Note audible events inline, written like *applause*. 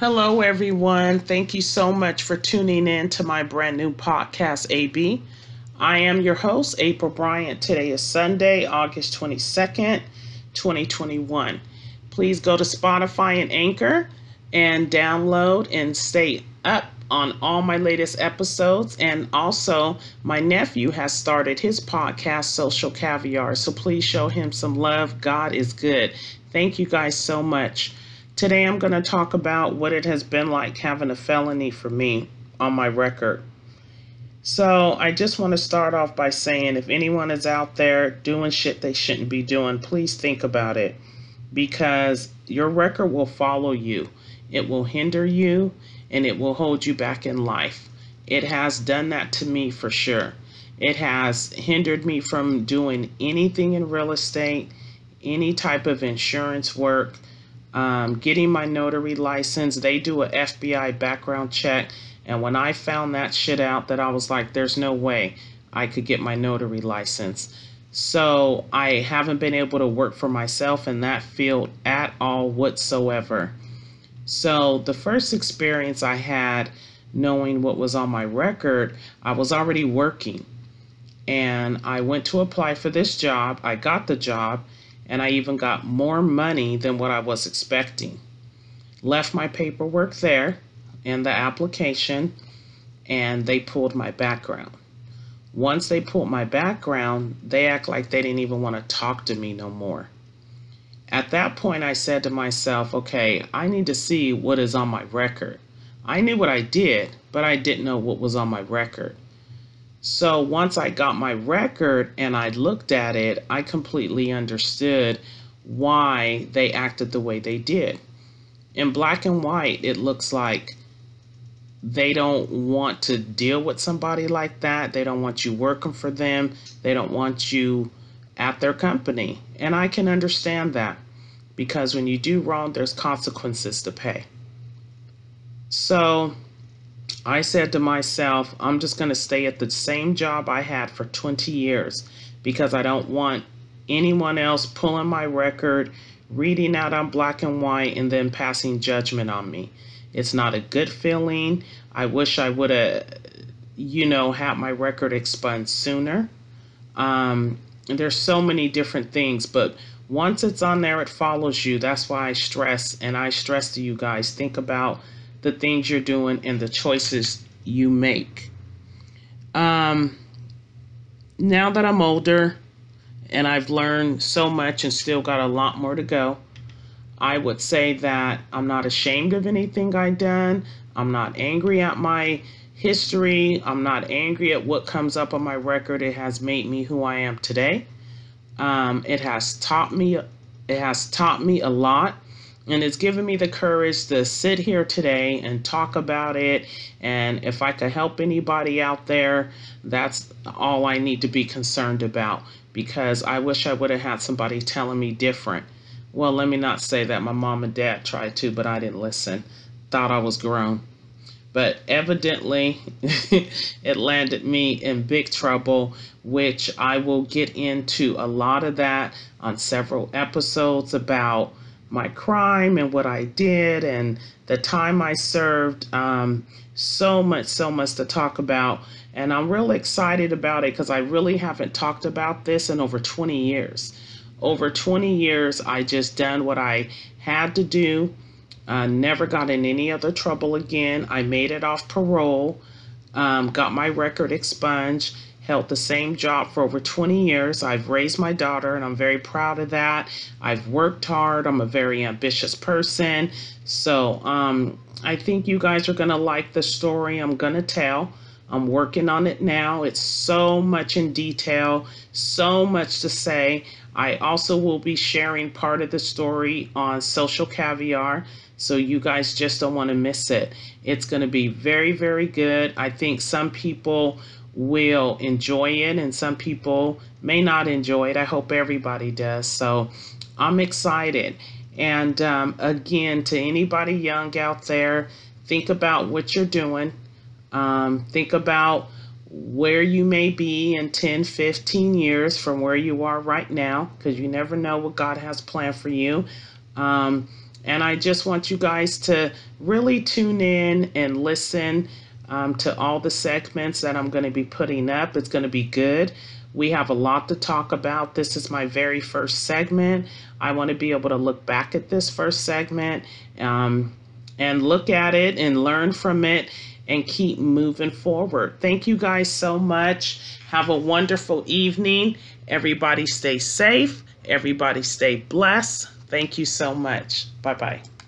Hello, everyone. Thank you so much for tuning in to my brand new podcast, AB. I am your host, April Bryant. Today is Sunday, August 22nd, 2021. Please go to Spotify and Anchor and download and stay up on all my latest episodes. And also, my nephew has started his podcast, Social Caviar. So please show him some love. God is good. Thank you guys so much. Today, I'm going to talk about what it has been like having a felony for me on my record. So, I just want to start off by saying if anyone is out there doing shit they shouldn't be doing, please think about it because your record will follow you. It will hinder you and it will hold you back in life. It has done that to me for sure. It has hindered me from doing anything in real estate, any type of insurance work, um, getting my notary license. They do a FBI background check. And when I found that shit out, that I was like, there's no way I could get my notary license. So I haven't been able to work for myself in that field at all whatsoever. So the first experience I had knowing what was on my record, I was already working. And I went to apply for this job. I got the job, and I even got more money than what I was expecting. Left my paperwork there and the application, and they pulled my background. Once they pulled my background, they act like they didn't even want to talk to me no more. At that point, I said to myself, okay, I need to see what is on my record. I knew what I did, but I didn't know what was on my record. So once I got my record and I looked at it, I completely understood why they acted the way they did. In black and white, it looks like they don't want to deal with somebody like that. They don't want you working for them. They don't want you at their company. And I can understand that because when you do wrong, there's consequences to pay. So I said to myself, I'm just going to stay at the same job I had for 20 years because I don't want anyone else pulling my record, reading out on black and white, and then passing judgment on me. It's not a good feeling. I wish I would have, you know, had my record expunged sooner. Um, there's so many different things, but once it's on there, it follows you. That's why I stress, and I stress to you guys think about the things you're doing and the choices you make. Um, now that I'm older and I've learned so much and still got a lot more to go, I would say that I'm not ashamed of anything I've done. I'm not angry at my history. I'm not angry at what comes up on my record. It has made me who I am today. Um, it has taught me. It has taught me a lot, and it's given me the courage to sit here today and talk about it. And if I could help anybody out there, that's all I need to be concerned about. Because I wish I would have had somebody telling me different. Well, let me not say that. My mom and dad tried to, but I didn't listen. Thought I was grown but evidently *laughs* it landed me in big trouble, which I will get into a lot of that on several episodes about my crime and what I did and the time I served. Um, so much, so much to talk about. And I'm really excited about it because I really haven't talked about this in over 20 years. Over 20 years, I just done what I had to do uh, never got in any other trouble again. I made it off parole, um, got my record expunged, held the same job for over 20 years. I've raised my daughter, and I'm very proud of that. I've worked hard. I'm a very ambitious person. So um, I think you guys are going to like the story I'm going to tell. I'm working on it now. It's so much in detail, so much to say. I also will be sharing part of the story on Social Caviar. So you guys just don't want to miss it. It's going to be very, very good. I think some people will enjoy it and some people may not enjoy it. I hope everybody does. So I'm excited. And um, again, to anybody young out there, think about what you're doing. Um, think about where you may be in 10, 15 years from where you are right now, because you never know what God has planned for you. Um, And I just want you guys to really tune in and listen um, to all the segments that I'm going to be putting up. It's going to be good. We have a lot to talk about. This is my very first segment. I want to be able to look back at this first segment um, and look at it and learn from it and keep moving forward. Thank you guys so much. Have a wonderful evening. Everybody stay safe. Everybody stay blessed. Thank you so much. Bye bye.